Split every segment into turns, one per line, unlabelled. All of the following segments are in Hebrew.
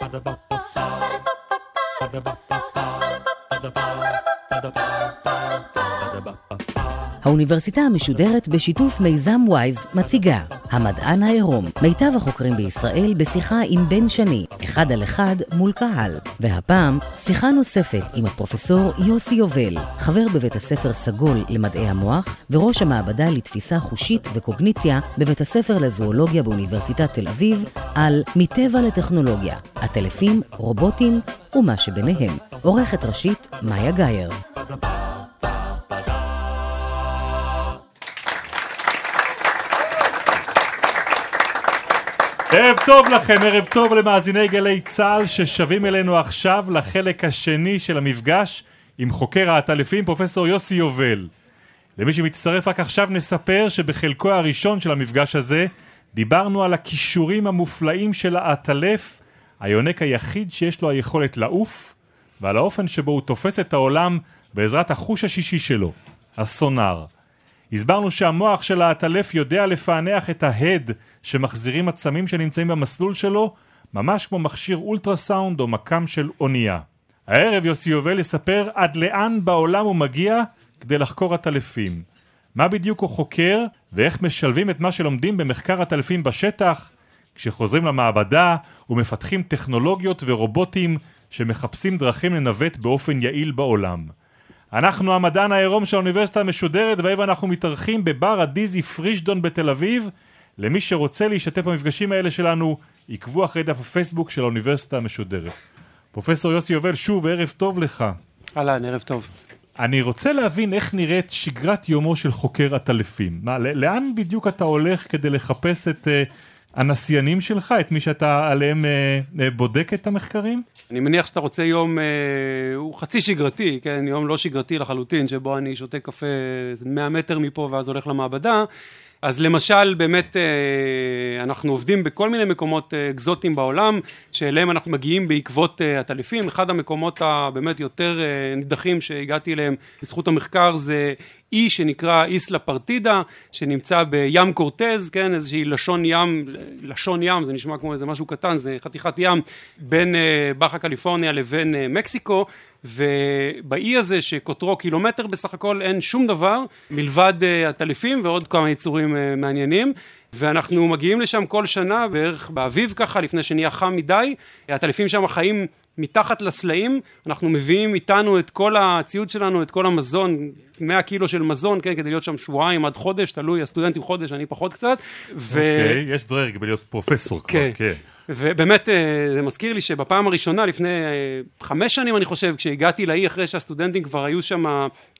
Ba-da-ba-ba-ba. Ba-da-ba-ba-ba. Ba-da-ba-ba-ba. ba da ba ba ba ba da ba ba. האוניברסיטה המשודרת בשיתוף מיזם וויז מציגה המדען העירום, מיטב החוקרים בישראל בשיחה עם בן שני, אחד על אחד מול קהל. והפעם, שיחה נוספת עם הפרופסור יוסי יובל, חבר בבית הספר סגול למדעי המוח וראש המעבדה לתפיסה חושית וקוגניציה בבית הספר לזואולוגיה באוניברסיטת תל אביב, על מטבע לטכנולוגיה, עטלפים, רובוטים ומה שביניהם. עורכת ראשית, מאיה גאייר.
ערב טוב לכם, ערב טוב למאזיני גלי צה"ל ששבים אלינו עכשיו לחלק השני של המפגש עם חוקר העטלפים פרופסור יוסי יובל. למי שמצטרף רק עכשיו נספר שבחלקו הראשון של המפגש הזה דיברנו על הכישורים המופלאים של העטלף, היונק היחיד שיש לו היכולת לעוף, ועל האופן שבו הוא תופס את העולם בעזרת החוש השישי שלו, הסונאר. הסברנו שהמוח של העטלף יודע לפענח את ההד שמחזירים עצמים שנמצאים במסלול שלו, ממש כמו מכשיר אולטרסאונד או מקם של אונייה. הערב יוסי יובל יספר עד לאן בעולם הוא מגיע כדי לחקור עטלפים. מה בדיוק הוא חוקר ואיך משלבים את מה שלומדים במחקר עטלפים בשטח כשחוזרים למעבדה ומפתחים טכנולוגיות ורובוטים שמחפשים דרכים לנווט באופן יעיל בעולם. אנחנו המדען העירום של האוניברסיטה המשודרת והיום אנחנו מתארחים בבר הדיזי פרישדון בתל אביב למי שרוצה להשתתף במפגשים האלה שלנו עקבו אחרי דף הפייסבוק של האוניברסיטה המשודרת. פרופסור יוסי יובל שוב ערב טוב לך.
אהלן ערב טוב.
אני רוצה להבין איך נראית שגרת יומו של חוקר עטלפים. מה, לאן בדיוק אתה הולך כדי לחפש את uh, הנסיינים שלך, את מי שאתה עליהם uh, uh, בודק את המחקרים?
אני מניח שאתה רוצה יום, אה, הוא חצי שגרתי, כן, יום לא שגרתי לחלוטין, שבו אני שותה קפה 100 מטר מפה ואז הולך למעבדה. אז למשל באמת אה, אנחנו עובדים בכל מיני מקומות אה, אקזוטיים בעולם שאליהם אנחנו מגיעים בעקבות אה, אחד המקומות הבאמת יותר נידחים שהגעתי אליהם בזכות המחקר זה אי שנקרא איסלה פרטידה שנמצא בים קורטז כן? איזושהי לשון ים לשון ים זה נשמע כמו איזה משהו קטן זה חתיכת ים בין באחה קליפורניה לבין מקסיקו ובאי הזה שקוטרו קילומטר בסך הכל אין שום דבר מלבד עטלפים ועוד כמה יצורים מעניינים ואנחנו מגיעים לשם כל שנה בערך באביב ככה לפני שנהיה חם מדי הטלפים שם חיים מתחת לסלעים אנחנו מביאים איתנו את כל הציוד שלנו את כל המזון 100 קילו של מזון כן כדי להיות שם שבועיים עד חודש תלוי הסטודנטים חודש אני פחות קצת.
אוקיי okay, יש דרג בלהיות פרופסור כבר כן. כן.
ובאמת אה, זה מזכיר לי שבפעם הראשונה לפני אה, חמש שנים אני חושב כשהגעתי לאי אחרי שהסטודנטים כבר היו שם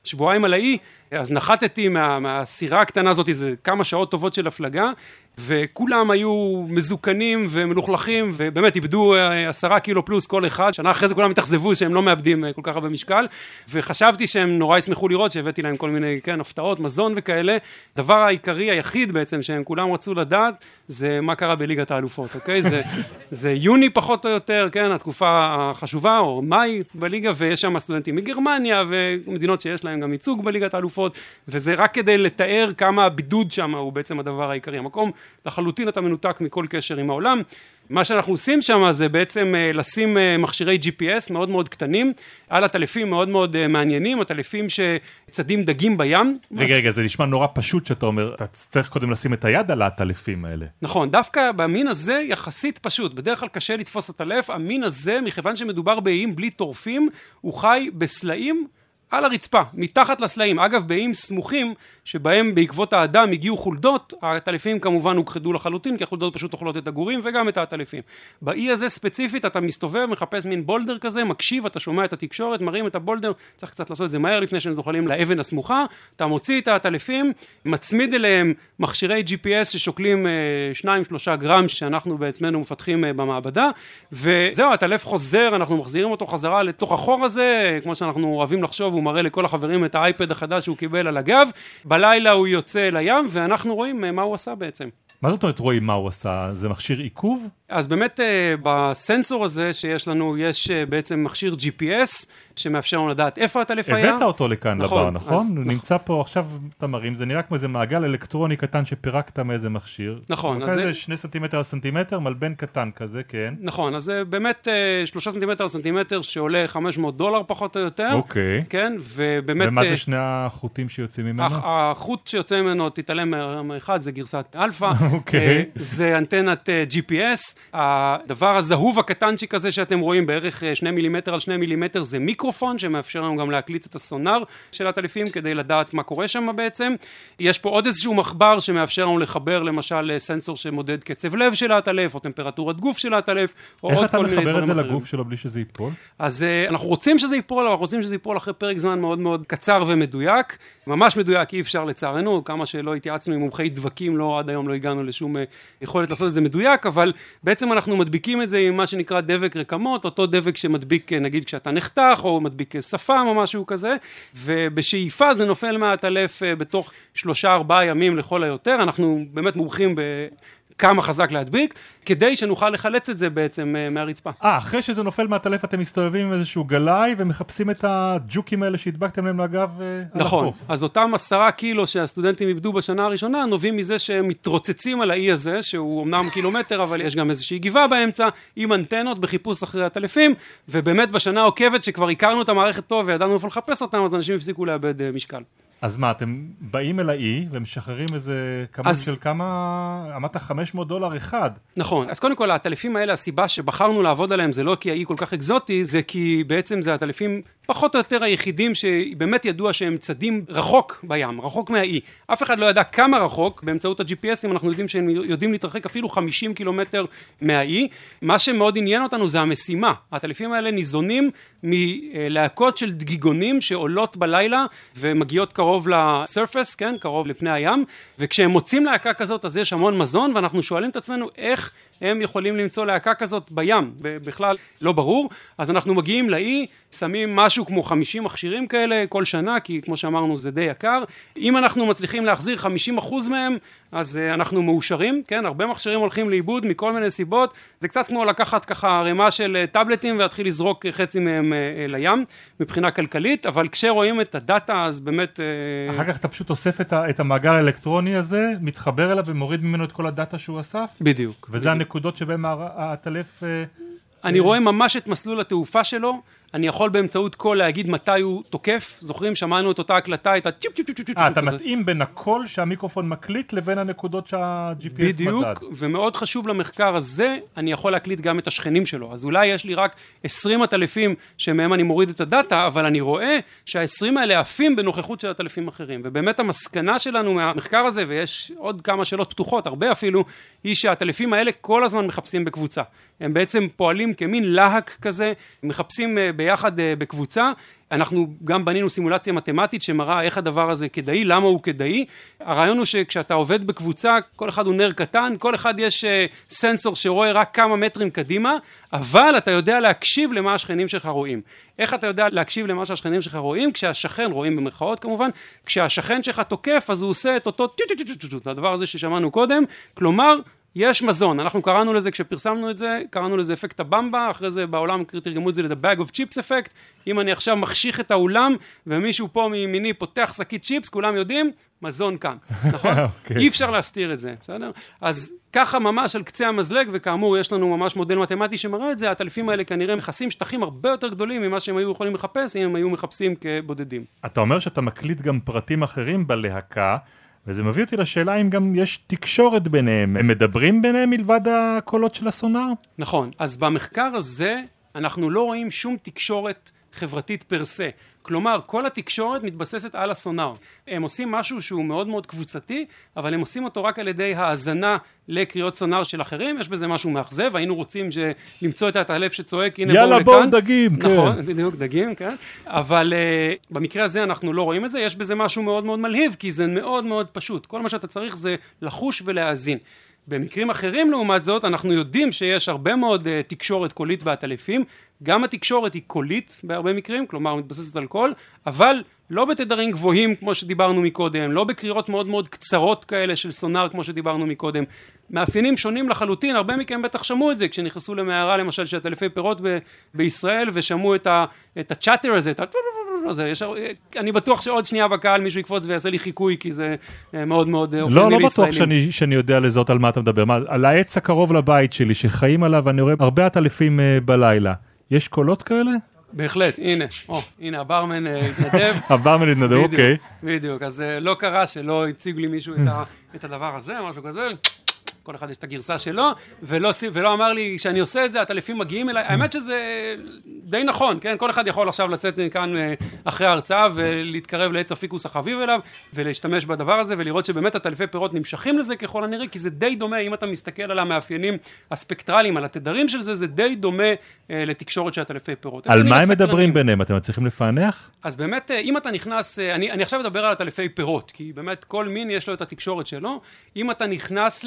שבועיים על האי אז נחתתי מה, מהסירה הקטנה הזאת איזה כמה שעות טובות של הפלגה וכולם היו מזוקנים ומלוכלכים ובאמת איבדו אה, עשרה קילו פלוס כל אחד. שנה אחרי זה כולם התאכזבו שהם לא מאבדים כל כך הרבה משקל וחשבתי שהם נורא ישמחו לראות שהבאתי להם כל מיני כן הפתעות מזון וכאלה. דבר העיקרי היחיד בעצם שהם כולם רצו לדעת זה מה קרה בליגת האלופות אוקיי? זה זה יוני פחות או יותר, כן, התקופה החשובה, או מאי בליגה, ויש שם סטודנטים מגרמניה, ומדינות שיש להם גם ייצוג בליגת האלופות, וזה רק כדי לתאר כמה הבידוד שם הוא בעצם הדבר העיקרי. המקום לחלוטין אתה מנותק מכל קשר עם העולם. מה שאנחנו עושים שם זה בעצם אה, לשים אה, מכשירי GPS מאוד מאוד קטנים על עטלפים מאוד מאוד אה, מעניינים, עטלפים שצדים דגים בים.
רגע, רגע, זה נשמע נורא פשוט שאתה אומר, אתה צריך קודם לשים את היד על העטלפים האלה.
נכון, דווקא במין הזה יחסית פשוט, בדרך כלל קשה לתפוס עטלף, המין הזה, מכיוון שמדובר באיים בלי טורפים, הוא חי בסלעים על הרצפה, מתחת לסלעים. אגב, באיים סמוכים, שבהם בעקבות האדם הגיעו חולדות, העטלפים כמובן הוכחדו לחלוטין, כי החולדות פשוט אוכלות את הגורים וגם את העטלפים. באי הזה ספציפית אתה מסתובב, מחפש מין בולדר כזה, מקשיב, אתה שומע את התקשורת, מרים את הבולדר, צריך קצת לעשות את זה מהר לפני שהם זוחלים לאבן הסמוכה, אתה מוציא את העטלפים, מצמיד אליהם מכשירי GPS ששוקלים אה, שניים שלושה גרם שאנחנו בעצמנו מפתחים אה, במעבדה, וזהו, העטלף חוזר, אנחנו מחזירים אותו חזרה לתוך החור הזה, כמו שאנחנו אוהבים לחשוב, הוא מראה לכל החברים את האייפד החדש שהוא קיבל על הגב, בלילה הוא יוצא לים ואנחנו רואים אה, מה הוא עשה בעצם.
מה זאת אומרת רואים מה הוא עשה? זה מכשיר עיכוב?
אז באמת אה, בסנסור הזה שיש לנו יש אה, בעצם מכשיר GPS שמאפשר לנו לדעת איפה הטלף היה.
הבאת אותו לכאן
נכון,
לבר, נכון?
אז-
הוא
נכון.
נמצא פה עכשיו, אתה מרים, זה נראה כמו איזה מעגל אלקטרוני קטן שפירקת מאיזה מכשיר.
נכון, אז זה-
שני סנטימטר על סנטימטר, מלבן קטן כזה, כן.
נכון, אז זה באמת אה, שלושה סנטימטר על סנטימטר שעולה 500 דולר פחות או יותר.
אוקיי.
כן, ובאמת...
ומה זה שני החוטים שיוצאים ממנו?
הח- החוט שיוצא ממנו, תתעלם מאחד, זה גרסת אלפא.
אוקיי.
אה, זה אנטנת אה, GPS. הדבר הזהוב הקטנצ'יק הזה שאתם רואים, בערך אה, שני מילימטר על שני מילימטר, זה מיקרופון שמאפשר לנו גם להקליט את הסונאר של העטלפים כדי לדעת מה קורה שם בעצם. יש פה עוד איזשהו מחבר שמאפשר לנו לחבר למשל סנסור שמודד קצב לב של העטלף, או טמפרטורת גוף של העטלף, או
איך
עוד
אתה
כל מיני דברים
מחבר את זה
אחרים.
לגוף שלו בלי שזה ייפול?
אז אנחנו רוצים שזה ייפול, אבל אנחנו רוצים שזה ייפול אחרי פרק זמן מאוד מאוד קצר ומדויק. ממש מדויק אי אפשר לצערנו, כמה שלא התייעצנו עם מומחי דבקים, לא, עד היום לא הגענו לשום uh, יכולת לעשות את זה מדויק, אבל בעצם אנחנו מדביקים את זה עם מה שנקרא דבק רקמות, אותו דבק שמדביק uh, נגיד כשאתה נחתך, או מדביק uh, שפם או משהו כזה, ובשאיפה זה נופל מהעטלף בתוך שלושה ארבעה ימים לכל היותר, אנחנו באמת מומחים ב... כמה חזק להדביק, כדי שנוכל לחלץ את זה בעצם אה, מהרצפה.
אה, אחרי שזה נופל מהטלף אתם מסתובבים עם איזשהו גלאי ומחפשים את הג'וקים האלה שהדבקתם להם לגב אה, על
נכון,
החוף.
אז אותם עשרה קילו שהסטודנטים איבדו בשנה הראשונה נובעים מזה שהם מתרוצצים על האי הזה שהוא אמנם קילומטר אבל יש גם איזושהי גבעה באמצע עם אנטנות בחיפוש אחרי הטלפים ובאמת בשנה העוקבת שכבר הכרנו את המערכת טוב וידענו איפה לחפש אותם אז אנשים הפסיקו לאבד אה, משקל.
אז מה, אתם באים אל האי ומשחררים איזה כמות
אז-
של כמה... אמרת 500 דולר אחד.
נכון, אז קודם כל הטלפים האלה הסיבה שבחרנו לעבוד עליהם זה לא כי האי כל כך אקזוטי זה כי בעצם זה הטלפים פחות או יותר היחידים שבאמת ידוע שהם צדים רחוק בים, רחוק מהאי. אף אחד לא ידע כמה רחוק, באמצעות ה-GPSים אנחנו יודעים שהם יודעים להתרחק אפילו 50 קילומטר מהאי. מה שמאוד עניין אותנו זה המשימה. הטלפים האלה ניזונים מלהקות של דגיגונים שעולות בלילה ומגיעות קרוב לסרפס, כן, קרוב לפני הים, וכשהם מוצאים להקה כזאת אז יש המון מזון ואנחנו שואלים את עצמנו איך הם יכולים למצוא להקה כזאת בים, בכלל לא ברור, אז אנחנו מגיעים לאי, שמים משהו כמו 50 מכשירים כאלה כל שנה, כי כמו שאמרנו זה די יקר, אם אנחנו מצליחים להחזיר 50% מהם, אז uh, אנחנו מאושרים, כן, הרבה מכשירים הולכים לאיבוד מכל מיני סיבות, זה קצת כמו לקחת ככה ערימה של אה, טאבלטים ולהתחיל לזרוק חצי מהם אה, לים, מבחינה כלכלית, אבל כשרואים את הדאטה אז באמת...
אחר כך אתה פשוט אוסף את, המאגר האלקטרוני הזה, מתחבר אליו ומוריד ממנו את כל הדאטה שהוא אסף,
בדיוק.
וזה הנקודות שבהן העטלף... אה,
אני רואה ממש את מסלול התעופה שלו, אני יכול באמצעות קול להגיד מתי הוא תוקף, זוכרים? שמענו את אותה הקלטה, את הצ'יפ צ'יפ צ'יפ צ'יפ צ'יפ
אה, אתה. מתאים בין הקול שהמיקרופון מקליט לבין הנקודות שה-GPS מדד.
בדיוק, ומאוד חשוב למחקר הזה, אני יכול להקליט גם את השכנים שלו. אז אולי יש לי רק 20 עטלפים שמהם אני מוריד את הדאטה, אבל אני רואה שה-20 האלה עפים בנוכחות של עטלפים אחרים. ובאמת המסקנה שלנו מהמחקר הזה, ויש עוד כמה שאלות פתוחות, הרבה אפילו, היא שהעטלפים האלה כל הזמן מחפשים בקבוצה. הם בעצם פועלים כמין להק כזה, מחפשים אה, ביחד אה, בקבוצה. אנחנו גם בנינו סימולציה מתמטית שמראה איך הדבר הזה כדאי, למה הוא כדאי. הרעיון הוא שכשאתה עובד בקבוצה, כל אחד הוא סונר קטן, כל אחד יש אה, סנסור שרואה רק כמה מטרים קדימה, אבל אתה יודע להקשיב למה השכנים שלך רואים. איך אתה יודע להקשיב למה שהשכנים שלך רואים? כשהשכן, רואים במרכאות כמובן, כשהשכן שלך תוקף אז הוא עושה את אותו טו טו טו טו טו, את הדבר הזה ששמענו קודם, כלומר יש מזון, אנחנו קראנו לזה כשפרסמנו את זה, קראנו לזה אפקט הבמבה, אחרי זה בעולם תרגמו את זה ל-The bag of chips effect, אם אני עכשיו מחשיך את האולם ומישהו פה מימיני פותח שקית צ'יפס, כולם יודעים, מזון כאן, נכון?
אוקיי.
אי אפשר להסתיר את זה, בסדר? אז ככה ממש על קצה המזלג, וכאמור יש לנו ממש מודל מתמטי שמראה את זה, הטלפים האלה כנראה מכסים שטחים הרבה יותר גדולים ממה שהם היו יכולים לחפש אם הם היו מחפשים כבודדים.
אתה אומר שאתה מקליט גם פרטים אחרים בלהקה, וזה מביא אותי לשאלה אם גם יש תקשורת ביניהם. הם מדברים ביניהם מלבד הקולות של הסונאר?
נכון, אז במחקר הזה אנחנו לא רואים שום תקשורת חברתית פר סה. כלומר, כל התקשורת מתבססת על הסונאר. הם עושים משהו שהוא מאוד מאוד קבוצתי, אבל הם עושים אותו רק על ידי האזנה לקריאות סונאר של אחרים, יש בזה משהו מאכזב, היינו רוצים. למצוא את העטלף שצועק, הנה
יאללה,
בואו לכאן.
בואו דגים, כן.
נכון, בדיוק, דגים, כן. אבל uh, במקרה הזה אנחנו לא רואים את זה, יש בזה משהו מאוד מאוד מלהיב, כי זה מאוד מאוד פשוט. כל מה שאתה צריך זה לחוש ולהאזין. במקרים אחרים לעומת זאת אנחנו יודעים שיש הרבה מאוד uh, תקשורת קולית בעטלפים גם התקשורת היא קולית בהרבה מקרים כלומר מתבססת על קול אבל לא בתדרים גבוהים כמו שדיברנו מקודם, לא בקריאות מאוד מאוד קצרות כאלה של סונאר כמו שדיברנו מקודם, מאפיינים שונים לחלוטין, הרבה מכם בטח שמעו את זה כשנכנסו למערה למשל של עטלפי פירות ב- בישראל ושמעו את, ה- את הצ'אטר הזה, את ה... הזה, יש, אני בטוח שעוד שנייה בקהל מישהו יקפוץ ויעשה לי חיקוי כי זה אה, מאוד מאוד אה, אופייני
לא, לא
לישראלים.
בטוח שאני, שאני יודע לזהות על מה אתה מדבר. מה, על העץ הקרוב לבית שלי, שחיים עליו, ואני רואה הרבה עטלפים uh, בלילה. יש קולות כאלה?
בהחלט, הנה, או, הנה הברמן אה, התנדב.
הברמן התנדב, אוקיי.
בדיוק, אז אה, לא קרה שלא הציג לי מישהו את הדבר הזה, משהו כזה. כל אחד יש את הגרסה שלו, ולא, ולא אמר לי שאני עושה את זה, הטלפים מגיעים אליי, האמת שזה די נכון, כן? כל אחד יכול עכשיו לצאת מכאן אה, אחרי ההרצאה ולהתקרב לעץ הפיקוס החביב אליו, ולהשתמש בדבר הזה, ולראות שבאמת הטלפי פירות נמשכים לזה ככל הנראה, כי זה די דומה, אם אתה מסתכל על המאפיינים הספקטרליים, על התדרים של זה, זה די דומה אה, לתקשורת של הטלפי פירות.
על מה הם. מדברים ביניהם? אתם מצליחים לפענח?
אז באמת, אה, אם אתה נכנס, אני, אני עכשיו מדבר על עטלפי פירות, כי באמת כל מין יש לו את התקשורת שלו. אם אתה נכנס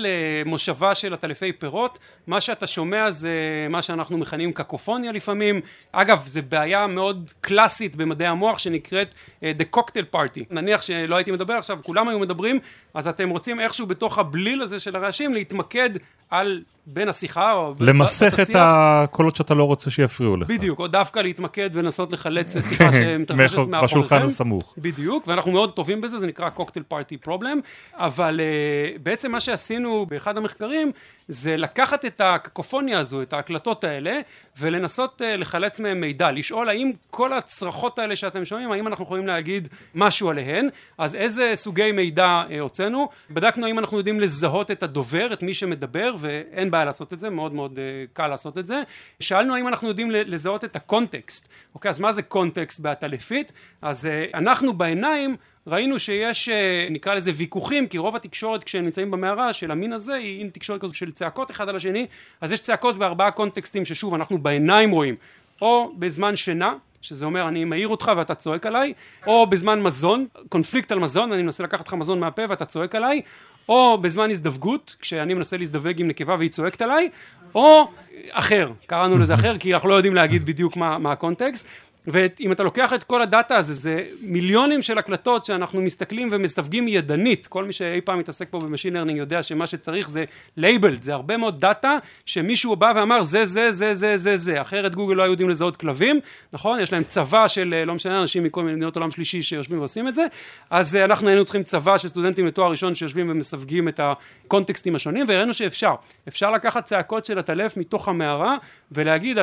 למושבה של עטלפי פירות, מה שאתה שומע זה מה שאנחנו מכנים קקופוניה לפעמים. אגב, זו בעיה מאוד קלאסית במדעי המוח שנקראת אה, The Cocktail Party. נניח שלא הייתי מדבר עכשיו, כולם היו מדברים, אז אתם רוצים איכשהו בתוך הבליל הזה של הרעשים להתמקד על בין השיחה או...
למסך את. הקולות שאתה לא רוצה שיפריעו לך.
בדיוק, או דווקא להתמקד ולנסות לחלץ שיחה שמתרחשת
מאחור-
מאחוריכם.
בשולחן הסמוך.
בדיוק, ואנחנו מאוד טובים בזה, זה נקרא קוקטייל פארטי פרובלם, אבל uh, בעצם מה שעשינו באחד המחקרים זה לקחת את הקקופוניה הזו, את ההקלטות האלה, ולנסות uh, לחלץ מהם מידע, לשאול האם כל הצרחות האלה שאתם שומעים, האם אנחנו יכולים להגיד משהו עליהן, אז איזה סוגי מידע uh, הוצאנו, בדקנו האם אנחנו יודעים לזהות את הדובר, את מי שמדבר, ואין בעיה לעשות את זה, מאוד מאוד uh, קל לעשות את זה, שאלנו האם אנחנו יודעים לזהות את הקונטקסט, אוקיי, אז מה זה קונטקסט בעטלפית? אז uh, אנחנו בעיניים ראינו שיש אה, נקרא לזה ויכוחים כי רוב התקשורת כשהם נמצאים במערה של המין הזה היא תקשורת כזו של צעקות אחד על השני אז יש צעקות בארבעה קונטקסטים ששוב אנחנו בעיניים רואים. או בזמן שינה שזה אומר אני מעיר אותך ואתה צועק עליי או בזמן מזון קונפליקט על מזון אני מנסה לקחת לך מזון מהפה ואתה צועק עליי או בזמן הזדווגות כשאני מנסה להזדווג עם נקבה והיא צועקת עליי או אחר קראנו לזה אחר כי אנחנו לא יודעים להגיד בדיוק מה, מה הקונטקסט ואם אתה לוקח את כל הדאטה הזה זה מיליונים של הקלטות שאנחנו מסתכלים ומסווגים ידנית. כל מי שאי פעם מתעסק פה ב machine learning יודע שמה שצריך זה labeled זה הרבה מאוד דאטה שמישהו בא ואמר זה זה זה זה זה זה. אחרת גוגל לא היו יודעים לזהות כלבים נכון? יש להם צבא של אה, לא משנה אנשים מכל מיני מדינות עולם שלישי שיושבים ועושים את זה. אז אה, אנחנו היינו צריכים צבא של סטודנטים לתואר ראשון שיושבים ומסווגים את הקונטקסטים השונים והראינו שאפשר. אפשר לקחת צעקות של העטלף מתוך המערה ולהגיד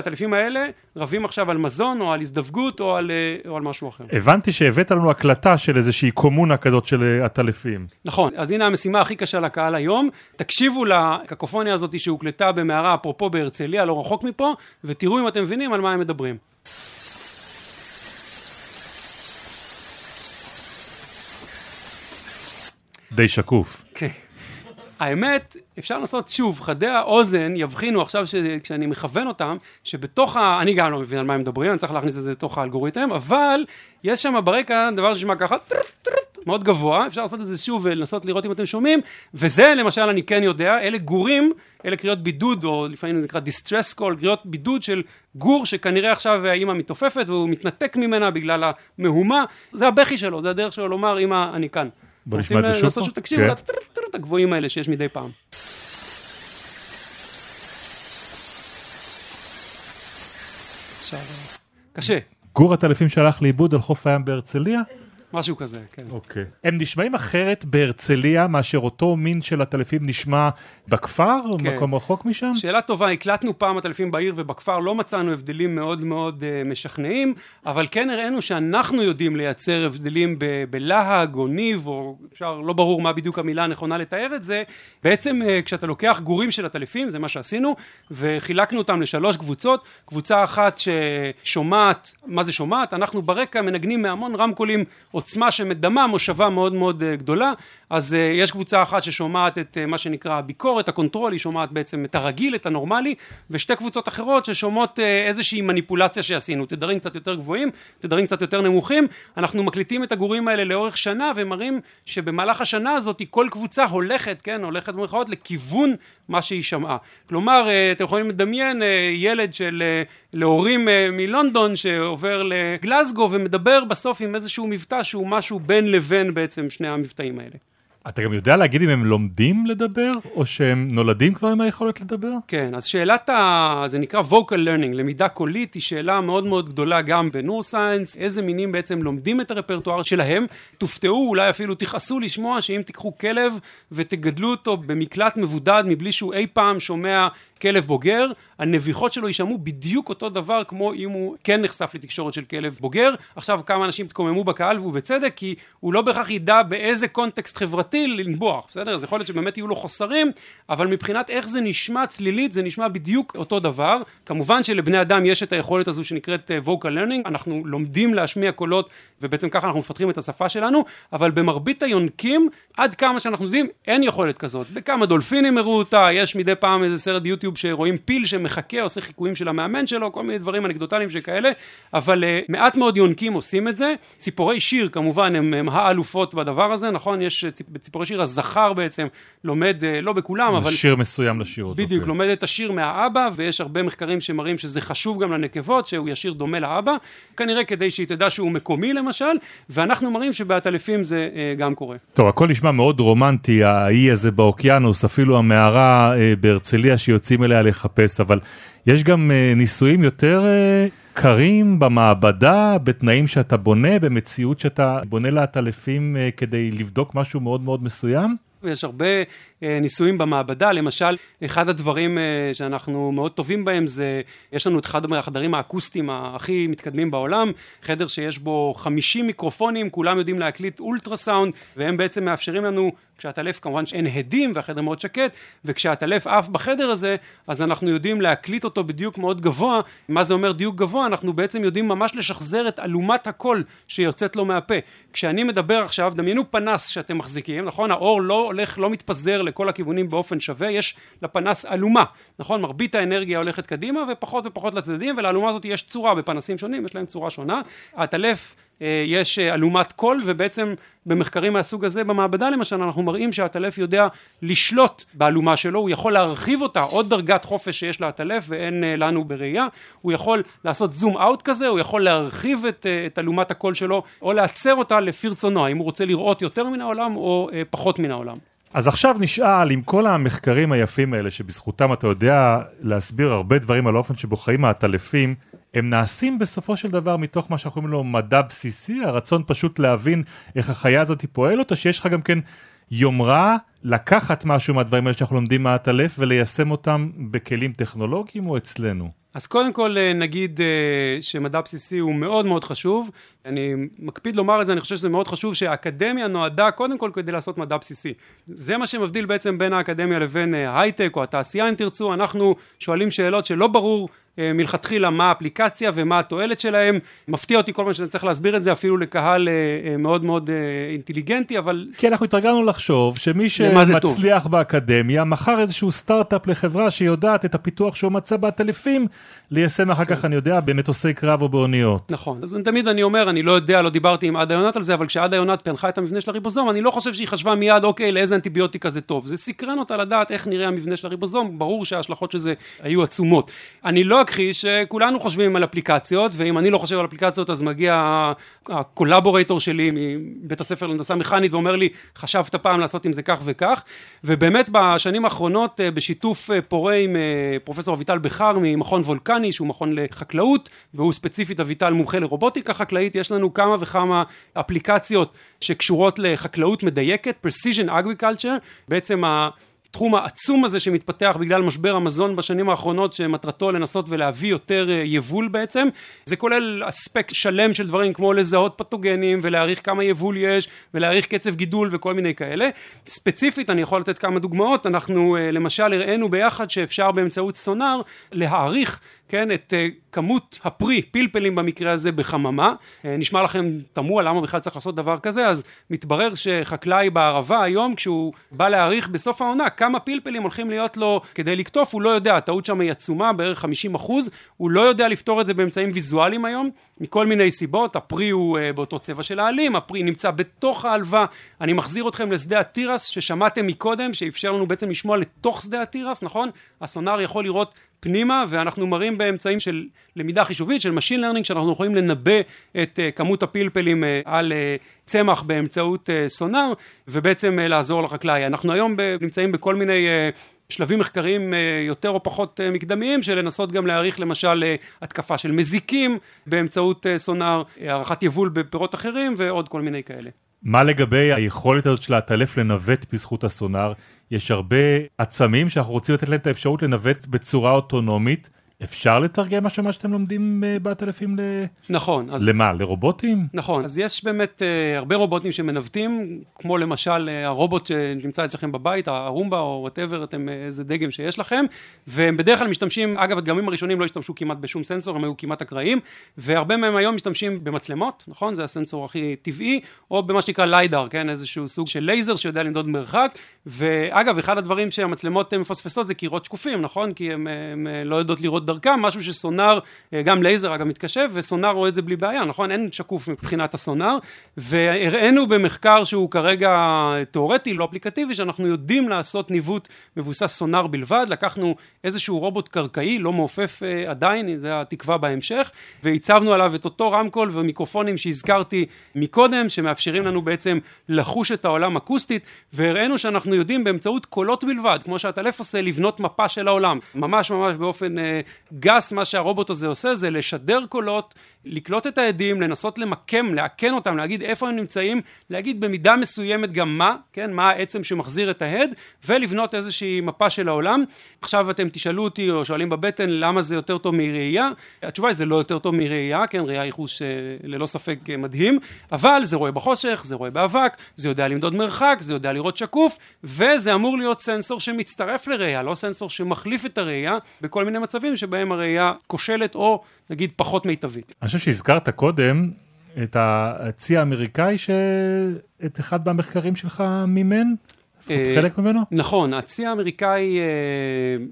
הזדווגות או על, אה, או על משהו אחר
הבנתי שהבאת לנו הקלטה של איזושהי קומונה כזאת של אה, עטלפים.
נכון, אז הנה המשימה הכי קשה לקהל היום, תקשיבו לקקופוניה הזאת שהוקלטה במערה אפרופו בהרצליה לא רחוק מפה ותראו אם אתם מבינים על מה הם מדברים.
די שקוף.
כן. האמת, אפשר לעשות שוב, חדי האוזן יבחינו עכשיו ש... כשאני מכוון אותם, שבתוך ה... אני גם לא מבין על מה הם מדברים, אני צריך להכניס את זה לתוך האלגוריתם, אבל יש שם ברקע דבר שנשמע ככה טרוט, טרוט, מאוד גבוה, אפשר לעשות את זה שוב ולנסות לראות אם אתם שומעים, וזה למשל אני כן יודע, אלה גורים, אלה קריאות בידוד, או לפעמים זה נקרא distress call, קריאות בידוד של גור שכנראה עכשיו האימא מתעופפת והוא מתנתק ממנה בגלל המהומה, זה הבכי שלו, זה הדרך שלו לומר אמא אני כאן.
בוא נשמע את זה
רוצים
שוב
לעשות
פעם?
שוב תקשיבו
כן.
לטרוט הגבוהים האלה שיש מדי פעם. קשה,
גור עטלפים שהלך לאיבוד על חוף הים בהרצליה?
משהו כזה, כן.
אוקיי. הם נשמעים אחרת בהרצליה מאשר אותו מין של עטלפים נשמע בכפר? או
כן.
במקום רחוק משם?
שאלה טובה, הקלטנו פעם עטלפים בעיר ובכפר, לא מצאנו הבדלים מאוד מאוד uh, משכנעים, אבל כן הראינו שאנחנו יודעים לייצר הבדלים ב- בלהג או ניב, או אפשר, לא ברור מה בדיוק המילה הנכונה לתאר את זה. בעצם uh, כשאתה לוקח גורים של עטלפים, זה מה שעשינו, וחילקנו אותם לשלוש קבוצות, קבוצה אחת ששומעת, מה זה שומעת? אנחנו ברקע מנגנים מהמון רמקולים עוצמה שמדמה מושבה מאוד מאוד אה, גדולה, אז אה, יש קבוצה אחת ששומעת את אה, מה שנקרא הביקורת, ה control, היא שומעת בעצם את הרגיל, את הנורמלי, ושתי קבוצות אחרות ששומעות איזושהי מניפולציה שעשינו, תדרים קצת יותר גבוהים, תדרים קצת יותר נמוכים, אנחנו מקליטים את הגורים האלה לאורך שנה ומראים שבמהלך השנה הזאת כל קבוצה הולכת, כן, הולכת במרכאות לכיוון מה שהיא שמעה. כלומר, אתם יכולים לדמיין ילד של להורים uh, מלונדון שעובר לגלזגו ומדבר בסוף עם איזשהו מבטא שהוא משהו בין לבין בעצם שני המבטאים האלה.
אתה גם יודע להגיד אם הם לומדים לדבר, או שהם נולדים כבר עם היכולת לדבר?
כן, אז שאלת ה... זה נקרא vocal learning, למידה קולית, היא שאלה מאוד מאוד גדולה גם בנורסיינס, איזה מינים בעצם לומדים את הרפרטואר שלהם. תופתעו, אולי אפילו תכעסו לשמוע שאם תיקחו כלב ותגדלו אותו במקלט מבודד מבלי שהוא אי פעם שומע כלב בוגר, הנביחות שלו יישמעו בדיוק אותו דבר כמו אם הוא כן נחשף לתקשורת של כלב בוגר. עכשיו כמה אנשים התקוממו בקהל ובצדק, כי הוא לא בהכרח ידע באיזה קונטקסט חברתי לנבוח, בסדר? אז יכול להיות שבאמת יהיו לו חוסרים, אבל מבחינת איך זה נשמע צלילית, זה נשמע בדיוק אותו דבר. כמובן שלבני אדם יש את היכולת הזו שנקראת אה, vocal learning, אנחנו לומדים להשמיע קולות ובעצם ככה אנחנו מפתחים את השפה שלנו, אבל במרבית היונקים, עד כמה שאנחנו יודעים, אין יכולת כזאת. בכמה דולפינים הראו אותה, יש מדי פעם איזה סרט ביוטיוב שרואים פיל שמחכה, עושה חיקויים של המאמן שלו, כל מיני דברים אנקדוטליים שכאלה, אבל uh, מעט מאוד יונקים עושים את זה. ציפורי שיר כמובן הם, הם האלופות בדבר הזה, נכון? יש בציפורי שיר הזכר בעצם לומד, uh, לא בכולם, אבל...
שיר מסוים לשיר אותו.
בדיוק, כן. לומד את השיר מהאבא, ויש הרבה מחקרים שמראים שזה חשוב גם לנקבות, שהוא ישיר דומה לאבא, כנראה כדי שהיא תדע שהוא מקומי למשל, ואנחנו מראים שבעטלפים זה uh, גם קורה.
טוב, הכל נשמע מאוד רומנטי, האי הזה באוקיינוס, אפילו המערה uh, בהרצליה שיוצאים אליה לחפש, אבל יש גם ניסויים יותר קרים במעבדה, בתנאים שאתה בונה, במציאות שאתה בונה לעטלפים uh, כדי לבדוק משהו מאוד מאוד מסוים?
יש הרבה אה, ניסויים במעבדה, למשל, אחד הדברים אה, שאנחנו מאוד טובים בהם זה, יש לנו את אחד מהחדרים האקוסטיים הכי מתקדמים בעולם, חדר שיש בו 50 מיקרופונים, כולם יודעים להקליט אולטרסאונד, והם בעצם מאפשרים לנו, כשהטלף כמובן שאין הדים והחדר מאוד שקט, וכשהטלף עף בחדר הזה, אז אנחנו יודעים להקליט אותו בדיוק מאוד גבוה, מה זה אומר דיוק גבוה? אנחנו בעצם יודעים ממש לשחזר את אלומת הקול שיוצאת לו מהפה. כשאני מדבר עכשיו, דמיינו פנס שאתם מחזיקים, נכון? האור לא הולך, לא מתפזר לכל הכיוונים באופן שווה, יש לפנס אלומה, נכון? מרבית האנרגיה הולכת קדימה ופחות ופחות לצדדים ולאלומה הזאת יש צורה בפנסים שונים, יש להם צורה שונה. העטלף אה, יש אה, אלומת קול ובעצם במחקרים מהסוג הזה במעבדה למשל אנחנו מראים שהעטלף יודע לשלוט באלומה שלו, הוא יכול להרחיב אותה עוד דרגת חופש שיש לעטלף ואין אה, לנו בראייה, הוא יכול לעשות זום אאוט כזה, הוא יכול להרחיב את, את אלומת הקול שלו או לעצר אותה לפי רצונו, האם הוא רוצה לראות יותר מן העולם או פחות מן העולם.
אז עכשיו נשאל, עם כל המחקרים היפים האלה, שבזכותם אתה יודע להסביר הרבה דברים על האופן שבו חיים העטלפים, הם נעשים בסופו של דבר מתוך מה שאנחנו קוראים לו מדע בסיסי, הרצון פשוט להבין איך החיה הזאת פועלת, או שיש לך גם כן יומרה לקחת משהו מהדברים האלה שאנחנו לומדים מהעטלף וליישם אותם בכלים טכנולוגיים או אצלנו?
אז קודם כל אה, נגיד אה, שמדע בסיסי הוא מאוד מאוד חשוב, אני מקפיד לומר את זה, אני חושב שזה מאוד חשוב שהאקדמיה נועדה קודם כל כדי לעשות מדע בסיסי. זה מה שמבדיל בעצם בין האקדמיה לבין אה, הייטק או התעשייה אם תרצו, אנחנו שואלים שאלות שלא ברור אה, מלכתחילה מה האפליקציה ומה התועלת שלהם. מפתיע אותי כל פעם שאני צריך להסביר את זה אפילו לקהל אה, מאוד מאוד אינטליגנטי, אבל...
כי אנחנו התרגלנו לחשוב שמי שמצליח באקדמיה מכר איזשהו סטארט-אפ לחברה שיודעת את הפיתוח שהוא מצא בעטלפים, ליישם אחר כך, כן. אני יודע, במטוסי קרב או באוניות.
נכון, אז תמיד אני אומר, אני לא יודע, לא דיברתי עם עדה יונת על זה, אבל כשעדה יונת פענחה את המבנה של הריבוזום, אני לא חושב שהיא חשבה מיד, אוקיי, לאיזה אנטיביוטיקה זה טוב. זה סקרן אותה לדעת איך נראה המבנה של הריבוזום, ברור שההשלכות של זה היו עצומות. אני לא מכחיש שכולנו חושבים על אפליקציות, ואם אני לא חושב על אפליקציות אז מגיע הקולבורייטור שלי מבית הספר להנדסה מכנית ואומר לי, חשבת פעם לעשות עם זה כך וכך, ובאמת בשנים האחרונות אה, בשיתוף אה, פורה עם אה, פרופסור אביטל בכר ממכון וולקני, שהוא מכון לחקלאות, והוא ספציפית אביטל מומחה לרובוטיקה חקלאית, יש לנו כמה וכמה אפליקציות שקשורות לחקלאות מדייקת, precision agriculture, בעצם התחום העצום הזה שמתפתח בגלל משבר המזון בשנים האחרונות שמטרתו לנסות ולהביא יותר אה, יבול בעצם. זה כולל אספקט שלם של דברים כמו לזהות פתוגנים ולהעריך כמה יבול יש ולהעריך קצב גידול וכל מיני כאלה. ספציפית אני יכול לתת כמה דוגמאות. אנחנו אה, למשל הראינו ביחד שאפשר באמצעות סונאר להעריך כן, את uh, כמות הפרי, פלפלים במקרה הזה, בחממה. Uh, נשמע לכם תמוה למה בכלל צריך לעשות דבר כזה, אז מתברר שחקלאי בערבה היום, כשהוא בא להעריך בסוף העונה כמה פלפלים הולכים להיות לו כדי לקטוף, הוא לא יודע, הטעות שם היא עצומה, בערך 50 אחוז, הוא לא יודע לפתור את זה באמצעים ויזואליים היום, מכל מיני סיבות, הפרי הוא uh, באותו צבע של העלים, הפרי נמצא בתוך העלווה, אני מחזיר אתכם לשדה התירס ששמעתם מקודם, שאפשר לנו בעצם לשמוע לתוך שדה התירס, נכון? הסונאר יכול לראות פנימה ואנחנו מראים באמצעים של למידה חישובית של Machine Learning שאנחנו יכולים לנבא את uh, כמות הפלפלים uh, על uh, צמח באמצעות סונאר ובעצם לעזור לחקלאי אנחנו היום נמצאים בכל מיני שלבים מחקריים יותר או פחות מקדמיים של לנסות גם להעריך למשל התקפה של מזיקים באמצעות סונאר, הערכת יבול בפירות אחרים ועוד כל מיני כאלה.
מה לגבי היכולת הזאת של העטלף לנווט בזכות הסונאר? יש הרבה עצמים שאנחנו רוצים לתת להם את האפשרות לנווט בצורה אוטונומית. אפשר לתרגם משהו מה שאתם לומדים אה, בעטלפים ל...
נכון.
אז... למה? לרובוטים?
נכון. אז יש באמת אה, הרבה רובוטים שמנווטים, כמו למשל אה, הרובוט שנמצא אצלכם בבית, הרומבה או whatever, אתם איזה דגם שיש לכם, והם בדרך כלל משתמשים, אגב הדגמים הראשונים לא השתמשו כמעט בשום סנסור, הם היו כמעט אקראיים, והרבה מהם היום משתמשים במצלמות, נכון? זה הסנסור הכי טבעי, או במה שנקרא לידאר, כן? איזשהו סוג של לייזר שיודע למדוד מרחק, ואגב, אחד הדברים שהמצלמות מפספסות זה קירות שקופים, נכון? כי הם, הם לא יודעות לראות דרכם, משהו שסונאר, אה, גם לייזר אגב מתקשב, וסונאר רואה את זה בלי בעיה, נכון? אין שקוף מבחינת הסונאר, והראינו במחקר שהוא כרגע תיאורטי, לא אפליקטיבי, שאנחנו יודעים לעשות ניווט מבוסס סונאר בלבד, לקחנו איזשהו רובוט קרקעי, לא מעופף אה, עדיין, זה התקווה בהמשך, והצבנו עליו את אותו רמקול ומיקרופונים שהזכרתי מקודם, שמאפשרים לנו בעצם לחוש את העולם אקוסטית, והראינו שאנחנו יודעים באמצעות קולות בלבד, כמו שהטלף עושה, לבנות מפה של העולם, ממש ממש באופן אה, גס מה שהרובוט הזה עושה זה לשדר קולות, לקלוט את העדים, לנסות למקם, לעקן אותם, להגיד איפה הם נמצאים, להגיד במידה מסוימת גם מה, כן, מה העצם שמחזיר את ההד, ולבנות איזושהי מפה של העולם. עכשיו אתם תשאלו אותי או שואלים בבטן למה זה יותר טוב מראייה, התשובה היא זה לא יותר טוב מראייה, כן, ראייה היא חוש אה, ללא ספק אה, מדהים, אבל זה רואה בחושך, זה רואה באבק, זה יודע למדוד מרחק, זה יודע לראות שקוף, וזה אמור להיות סנסור שמצטרף לראייה, לא סנסור שמחליף את הראייה בכל מיני מצבים שבהם הראייה כושלת או נגיד פחות מיטבית.
אני חושב שהזכרת קודם את הצי האמריקאי שאת אחד מהמחקרים שלך מימן. אה, חלק ממנו?
נכון, הצי האמריקאי אה,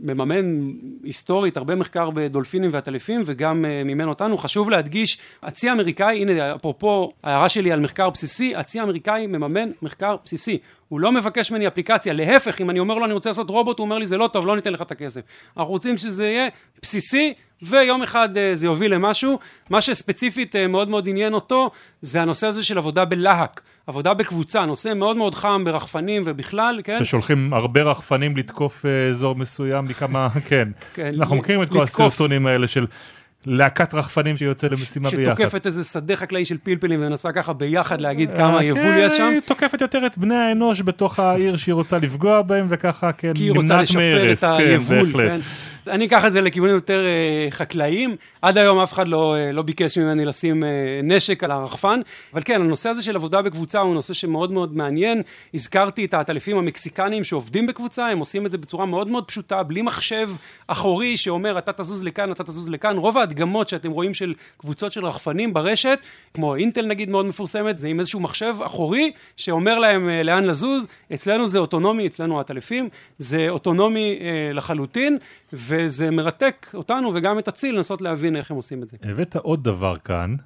מממן היסטורית הרבה מחקר בדולפינים ועטלפים וגם אה, מימן אותנו. חשוב להדגיש, הצי האמריקאי, הנה אפרופו ההערה שלי על מחקר בסיסי, הצי האמריקאי מממן מחקר בסיסי. הוא לא מבקש ממני אפליקציה, להפך, אם אני אומר לו אני רוצה לעשות רובוט, הוא אומר לי זה לא טוב, לא ניתן לך את הכסף. אנחנו רוצים שזה יהיה בסיסי, ויום אחד זה יוביל למשהו. מה שספציפית מאוד מאוד עניין אותו, זה הנושא הזה של עבודה בלהק. עבודה בקבוצה, נושא מאוד מאוד חם ברחפנים ובכלל, כן?
ששולחים הרבה רחפנים לתקוף אה, אזור מסוים מכמה, כן. כן אנחנו מכירים את כל הסרטונים האלה של להקת רחפנים שיוצא למשימה ביחד.
שתוקפת איזה שדה חקלאי של פלפלים ומנסה ככה ביחד להגיד כמה יבול יש שם.
כן, היא תוקפת יותר את בני האנוש בתוך העיר שהיא רוצה לפגוע בהם וככה, כן,
נמנעת מהרס. כי היא רוצה לשפר את כן, היבול, כן. אני אקח את זה לכיוונים יותר uh, חקלאיים, עד היום אף אחד לא, uh, לא ביקש ממני לשים uh, נשק על הרחפן, אבל כן, הנושא הזה של עבודה בקבוצה הוא נושא שמאוד מאוד מעניין, הזכרתי את העטלפים המקסיקניים שעובדים בקבוצה, הם עושים את זה בצורה מאוד מאוד פשוטה, בלי מחשב אחורי שאומר אתה תזוז לכאן, אתה תזוז לכאן, רוב ההדגמות שאתם רואים של קבוצות של רחפנים ברשת, כמו אינטל נגיד מאוד מפורסמת, זה עם איזשהו מחשב אחורי שאומר להם לאן לזוז, אצלנו זה אוטונומי, אצלנו העטלפים, זה אוטונומי לחלוטין, ו... וזה מרתק אותנו וגם את הציל לנסות להבין איך הם עושים את זה.
הבאת עוד דבר כאן,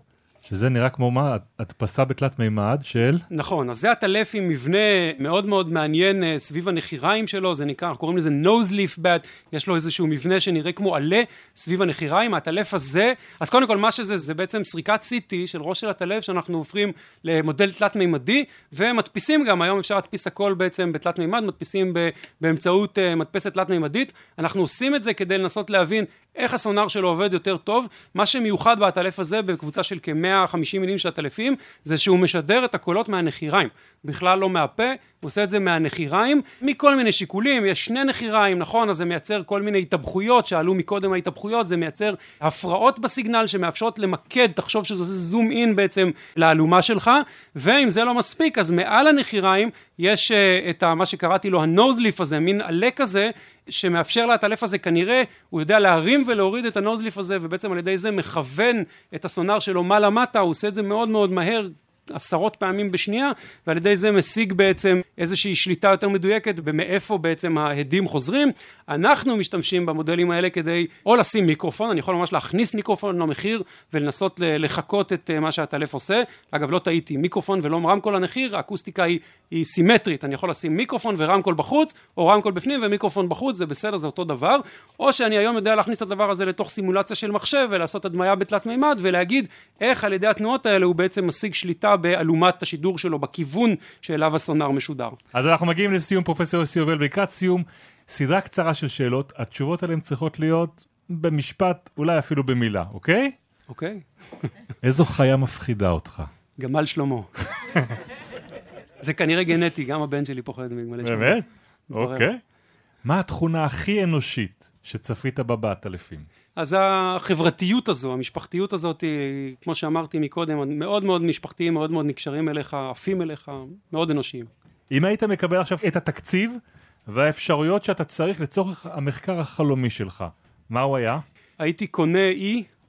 שזה נראה כמו מה, הדפסה בתלת מימד של...
נכון, אז זה הטלף עם מבנה מאוד מאוד מעניין אה, סביב הנחיריים שלו, זה נקרא, קוראים לזה nose leaf bat, יש לו איזשהו מבנה שנראה כמו עלה סביב הנחיריים, הטלף הזה, אז קודם כל מה שזה, זה בעצם סריקת CT של ראש של הטלף שאנחנו הופכים למודל תלת מימדי, ומדפיסים גם, היום אפשר להדפיס הכל בעצם בתלת מימד, מדפיסים באמצעות אה, מדפסת תלת מימדית, אנחנו עושים את זה כדי לנסות להבין איך הסונאר שלו עובד יותר טוב, מה שמיוחד בעטלף הזה בקבוצה של כ-150 מילים של עטלפים זה שהוא משדר את הקולות מהנחיריים, בכלל לא מהפה, הוא עושה את זה מהנחיריים, מכל מיני שיקולים, יש שני נחיריים, נכון, אז זה מייצר כל מיני התהפכויות, שעלו מקודם ההתהפכויות, זה מייצר הפרעות בסיגנל שמאפשרות למקד, תחשוב שזה עושה זום אין בעצם לאלומה שלך, ואם זה לא מספיק, אז מעל הנחיריים יש uh, את מה שקראתי לו הנוזליף הזה, מין עלה כזה, שמאפשר לעטלף הזה כנראה, הוא יודע להרים ולהוריד את הנוזליף הזה, ובעצם על ידי זה מכוון את הסונאר שלו מעלה מטה, הוא עושה את זה מאוד מאוד מהר, עשרות פעמים בשנייה, ועל ידי זה משיג בעצם איזושהי שליטה יותר מדויקת במאיפה בעצם ההדים חוזרים. אנחנו משתמשים במודלים האלה כדי או לשים מיקרופון, אני יכול ממש להכניס מיקרופון למחיר ולנסות לחקות את מה שהטלף עושה. אגב, לא טעיתי, מיקרופון ולא רמקול למחיר, האקוסטיקה היא, היא סימטרית, אני יכול לשים מיקרופון ורמקול בחוץ, או רמקול בפנים ומיקרופון בחוץ, זה בסדר, זה אותו דבר. או שאני היום יודע להכניס את הדבר הזה לתוך סימולציה של מחשב ולעשות הדמיה בתלת מימד ולהגיד איך על ידי התנועות האלה הוא בעצם משיג שליטה באלומת השידור שלו, בכיוון שאליו הסונאר משודר.
אז אנחנו מגיעים לסיום פרופסור יוסי יובל, ולקראת סיום, סדרה קצרה של שאלות, התשובות עליהן צריכות להיות במשפט, אולי אפילו במילה, אוקיי?
אוקיי.
איזו חיה מפחידה אותך?
גמל שלמה. זה כנראה גנטי, גם הבן שלי פוחד מגמלי שלמה.
באמת? אוקיי. מה התכונה הכי אנושית שצפית בה בעטלפים?
אז החברתיות הזו, המשפחתיות הזאת, כמו שאמרתי מקודם, מאוד מאוד משפחתיים, מאוד מאוד נקשרים אליך, עפים אליך, מאוד אנושיים.
אם היית מקבל עכשיו את התקציב והאפשרויות שאתה צריך לצורך המחקר החלומי שלך, מה הוא היה?
הייתי קונה אי אה,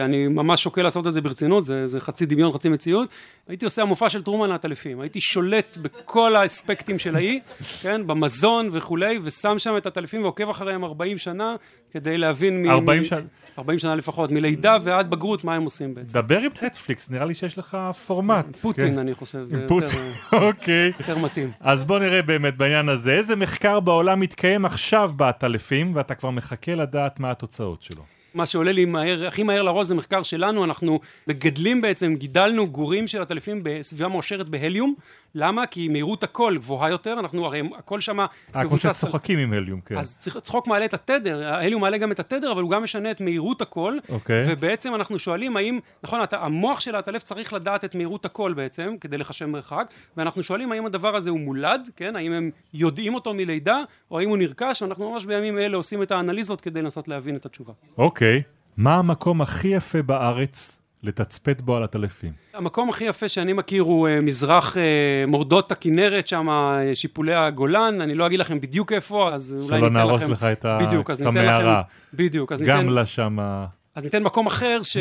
אני ממש שוקל לעשות את זה ברצינות, זה, זה חצי דמיון, חצי מציאות. הייתי עושה המופע של טרומן לעטלפים, הייתי שולט בכל האספקטים של האי, כן, במזון וכולי, ושם שם את הטלפים ועוקב אחריהם 40 שנה, כדי להבין...
מ... 40 שנה?
40 שנה לפחות, מלידה ועד בגרות, מה הם עושים בעצם.
דבר עם נטפליקס, נראה לי שיש לך פורמט.
פוטין, כן. אני חושב, זה
פוט... יותר,
אוקיי. יותר מתאים.
אז בוא נראה באמת בעניין הזה, איזה מחקר בעולם מתקיים עכשיו בעטלפים, ואתה כבר מחכה לדעת מה התוצאות שלו.
מה שעולה לי מהר, הכי מהר לראש זה מחקר שלנו, אנחנו מגדלים בעצם, גידלנו גורים של עטלפים בסביבה מאושרת בהליום, למה? כי מהירות הקול גבוהה יותר, אנחנו הרי שם מבוסס...
אה, כמו שצוחקים עם הליום, כן.
אז צחוק מעלה את התדר, ההליום מעלה גם את התדר, אבל הוא גם משנה את מהירות הקול,
אוקיי.
ובעצם אנחנו שואלים האם, נכון, המוח של העטלף צריך לדעת את מהירות הקול בעצם, כדי לחשב מרחק, ואנחנו שואלים האם הדבר הזה הוא מולד, כן, האם הם יודעים אותו מלידה, או האם הוא נרכש, ואנחנו ממש בימים אלה עושים את האנליזות כדי לנסות להבין את התשובה.
אוקיי. מה המקום הכי יפה בארץ לתצפת בו על הטלפים.
המקום הכי יפה שאני מכיר הוא uh, מזרח uh, מורדות הכנרת, שם uh, שיפולי הגולן, אני לא אגיד לכם בדיוק איפה, אז אולי ניתן לכם...
שלא נהרוס לך את, בדיוק, את המערה.
בדיוק, אז
ניתן... גם לה שמה...
אז ניתן מקום אחר ש...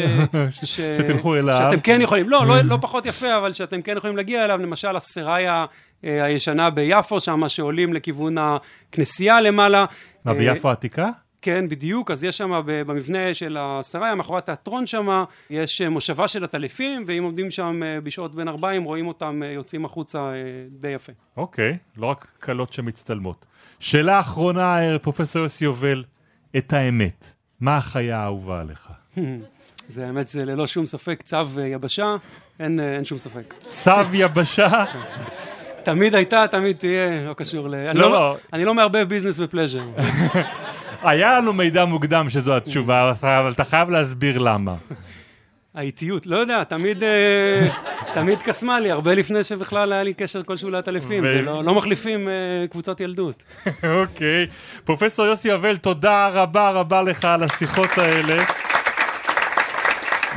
ש... שתלכו אליו.
שאתם כן יכולים, לא, לא, לא פחות יפה, אבל שאתם כן יכולים להגיע אליו, למשל הסראיה הישנה ביפו, שם שעולים לכיוון הכנסייה למעלה.
מה, ביפו העתיקה?
כן, בדיוק, אז יש שם במבנה של השריה, מאחורי התיאטרון שם, יש אה, מושבה של עטלפים, ואם עומדים שם אה, בשעות בין ארבעים, רואים אותם אה, יוצאים החוצה די יפה.
אוקיי, לא רק קלות שמצטלמות. שאלה אחרונה, פרופסור יוסי יובל, את האמת, מה החיה האהובה עליך?
זה האמת, זה ללא שום ספק צו יבשה, אין, אין שום ספק.
צו יבשה?
תמיד הייתה, תמיד תהיה, לא קשור ל... לא, אני לא, לא. אני לא מערבב ביזנס ופלז'ר.
היה לנו מידע מוקדם שזו התשובה, אבל אתה חייב להסביר למה.
האיטיות, לא יודע, תמיד, אה, תמיד קסמה לי, הרבה לפני שבכלל היה לי קשר כלשהו לעטלפים, זה לא, לא מחליפים אה, קבוצת ילדות.
אוקיי. פרופסור יוסי אבל, תודה רבה רבה לך על השיחות האלה.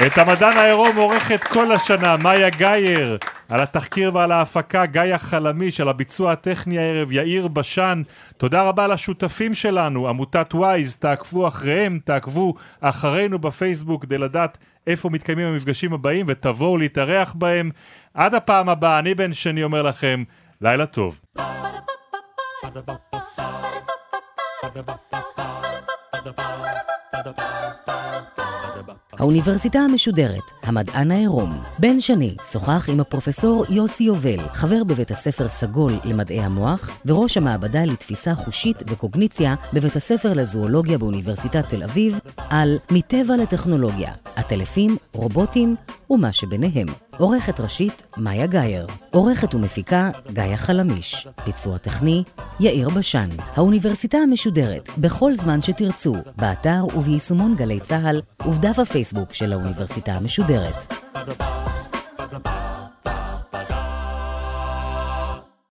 את המדען העירום עורכת כל השנה מאיה גאייר, על התחקיר ועל ההפקה גיא חלמיש, על הביצוע הטכני הערב יאיר בשן. תודה רבה לשותפים שלנו, עמותת וויז, תעקבו אחריהם, תעקבו אחרינו בפייסבוק כדי לדעת איפה מתקיימים המפגשים הבאים ותבואו להתארח בהם. עד הפעם הבאה, אני בן שני אומר לכם, לילה טוב. Ba-da-ba-ba-ba
האוניברסיטה המשודרת, המדען העירום. בן שני שוחח עם הפרופסור יוסי יובל, חבר בבית הספר סגול למדעי המוח, וראש המעבדה לתפיסה חושית וקוגניציה בבית הספר לזואולוגיה באוניברסיטת תל אביב, על מטבע לטכנולוגיה, עטלפים, רובוטים ומה שביניהם. עורכת ראשית, מאיה גאייר. עורכת ומפיקה, גאיה חלמיש. ביצוע טכני, יאיר בשן. האוניברסיטה המשודרת, בכל זמן שתרצו, באתר וביישומון גלי צה"ל, ובדף הפייסבוק של האוניברסיטה המשודרת.